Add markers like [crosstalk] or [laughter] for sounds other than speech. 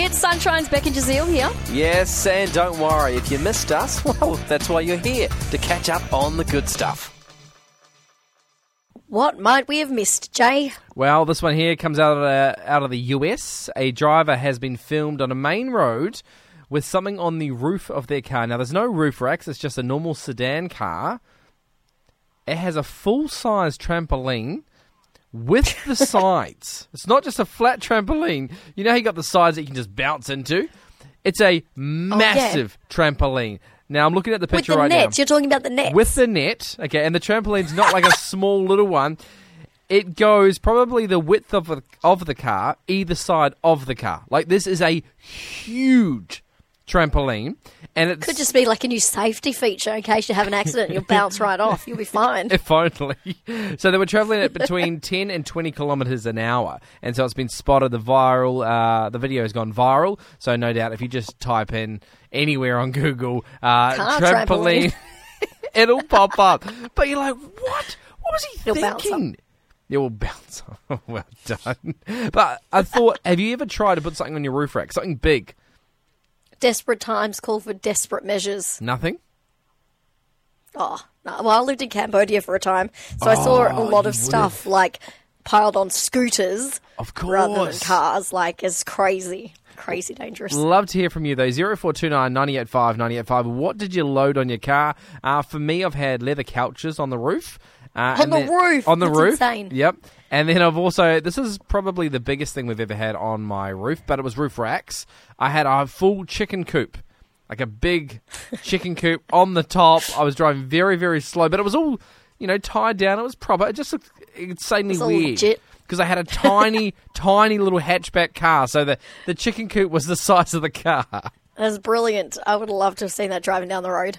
It's Sunshine's Becky Jazeel here. Yes, and don't worry, if you missed us, [laughs] well, that's why you're here, to catch up on the good stuff. What might we have missed, Jay? Well, this one here comes out of the, out of the US. A driver has been filmed on a main road with something on the roof of their car. Now, there's no roof racks; it's just a normal sedan car. It has a full-size trampoline with the [laughs] sides. It's not just a flat trampoline. You know, how you got the sides that you can just bounce into. It's a oh, massive trampoline. Now I'm looking at the picture the right nets. now You're talking about the net with the net. Okay, and the trampoline's not like a [laughs] small little one. It goes probably the width of the, of the car, either side of the car. Like this is a huge trampoline, and it Could just be like a new safety feature in case you have an accident, you'll bounce [laughs] right off. You'll be fine. If only. So they were traveling at between [laughs] 10 and 20 kilometers an hour. And so it's been spotted. The viral, uh, the video has gone viral. So no doubt if you just type in anywhere on Google, uh, trampoline, trampoline. [laughs] it'll pop up. But you're like, what? What was he It'll thinking? It will bounce. well done. But I thought, have you ever tried to put something on your roof rack? Something big? Desperate times call for desperate measures. Nothing? Oh, no. Well, I lived in Cambodia for a time, so I saw a Oh, lot you of stuff like piled on scooters Of rather than course. cars. Like, it's crazy. Crazy dangerous. Love to hear from you though. 0429 985 985. What did you load on your car? Uh, for me, I've had leather couches on the roof. Uh, On the then- roof? On the That's roof. insane. Yep. And then I've also, this is probably the biggest thing we've ever had on my roof, but it was roof racks. I had a full chicken coop. Like a big [laughs] chicken coop on the top. I was driving very, very slow, but it was all, you know, tied down. It was proper. It just looked insanely It's weird legit. because I had a tiny, [laughs] tiny little hatchback car. So the, the chicken coop was the [laughs] size of the car. That's brilliant. I would love to have seen that driving down the road.